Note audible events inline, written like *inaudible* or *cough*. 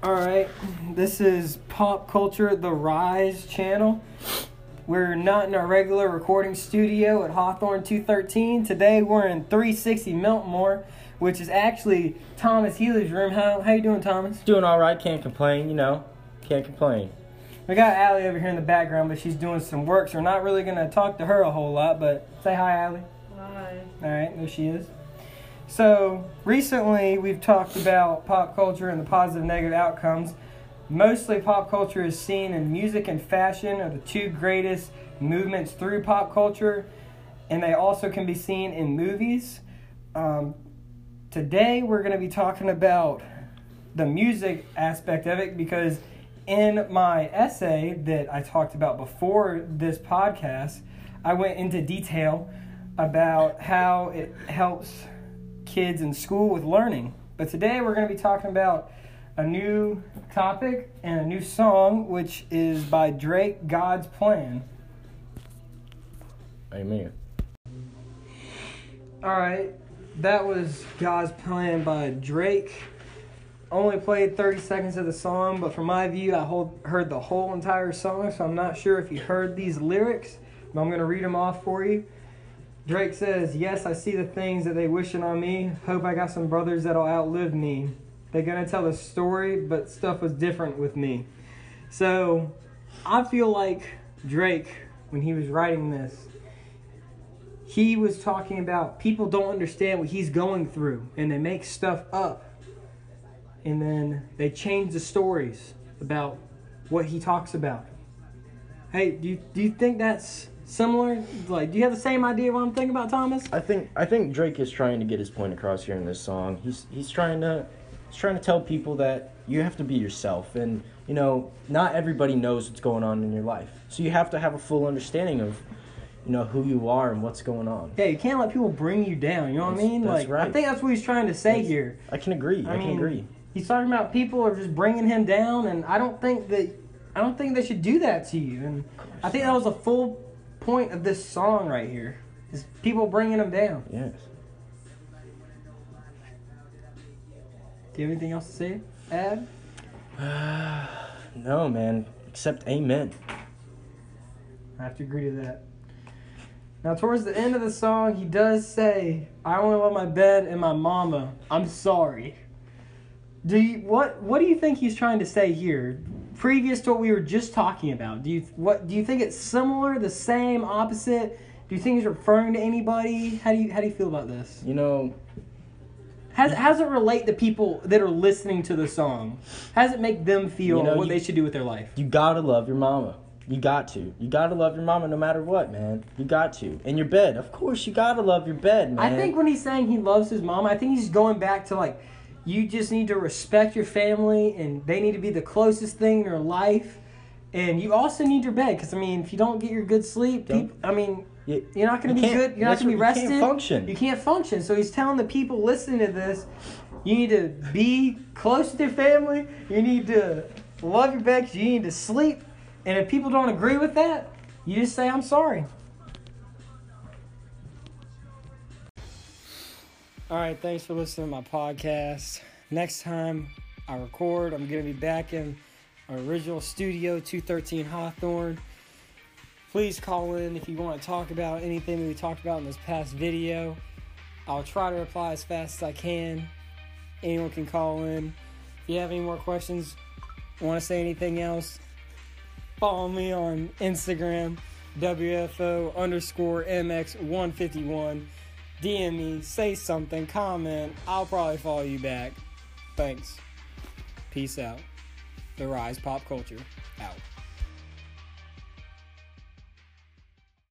All right, this is Pop Culture The Rise channel. We're not in our regular recording studio at Hawthorne 213. Today we're in 360 Miltmore, which is actually Thomas Healy's room. How how you doing, Thomas? Doing all right. Can't complain. You know, can't complain. We got Allie over here in the background, but she's doing some work, so we're not really gonna talk to her a whole lot. But say hi, Allie. Hi. All right, there she is. So, recently we've talked about pop culture and the positive and negative outcomes. Mostly, pop culture is seen in music and fashion are the two greatest movements through pop culture, and they also can be seen in movies. Um, today, we're going to be talking about the music aspect of it because in my essay that I talked about before this podcast, I went into detail about how it helps kids in school with learning. But today we're going to be talking about a new topic and a new song, which is by Drake, God's Plan. Amen. All right, that was God's Plan by Drake. Only played 30 seconds of the song, but from my view, I hold, heard the whole entire song, so I'm not sure if you heard these lyrics, but I'm going to read them off for you. Drake says, Yes, I see the things that they wishing on me. Hope I got some brothers that'll outlive me. They're going to tell the story, but stuff was different with me. So I feel like Drake, when he was writing this, he was talking about people don't understand what he's going through and they make stuff up and then they change the stories about what he talks about. Hey, do you, do you think that's similar? Like, do you have the same idea what I'm thinking about, Thomas? I think I think Drake is trying to get his point across here in this song. He's he's trying to he's trying to tell people that you have to be yourself and you know not everybody knows what's going on in your life. So you have to have a full understanding of you know who you are and what's going on. Yeah, you can't let people bring you down. You know what I mean? that's like, I think that's what he's trying to say That's- here. I can agree. I, I can agree. He's talking about people are just bringing him down, and I don't think that I don't think they should do that to you. And I think that was a full point of this song right here is people bringing him down. Yes. Do you have anything else to say, Ad? *sighs* No, man. Except amen. I have to agree to that. Now, towards the end of the song, he does say, "I only love my bed and my mama. I'm sorry." Do you what? What do you think he's trying to say here? Previous to what we were just talking about, do you what? Do you think it's similar, the same, opposite? Do you think he's referring to anybody? How do you how do you feel about this? You know, How, does- how does it relate to people that are listening to the song? How does it make them feel You know, what you- they should do with their life? you gotta love your mama. You got to. You gotta love your mama no matter what, man. You got to. And your bed. Of course, you gotta love your bed, man. I think when he's saying he loves his mom, I think he's going back to like, you just need to respect your family and they need to be the closest thing in your life. And you also need your bed because, I mean, if you don't get your good sleep, Don't- I mean, You- you're not going to be good. You're not going to be what- you rested. can't function. You can't function. So he's telling the people listening to this, you need to be close to your family. You need to love your bed because you need to sleep. And if people don't agree with that, you just say, I'm sorry. All right, thanks for listening to my podcast. Next time I record, I'm going to be back in our original studio, 213 Hawthorne. Please call in if you want to talk about anything we talked about in this past video. I'll try to reply as fast as I can. Anyone can call in. If you have any more questions, want to say anything else, follow me on Instagram, WFO underscore MX151. DM me, say something, comment. I'll probably follow you back. Thanks. Peace out. The Rise Pop Culture. Out.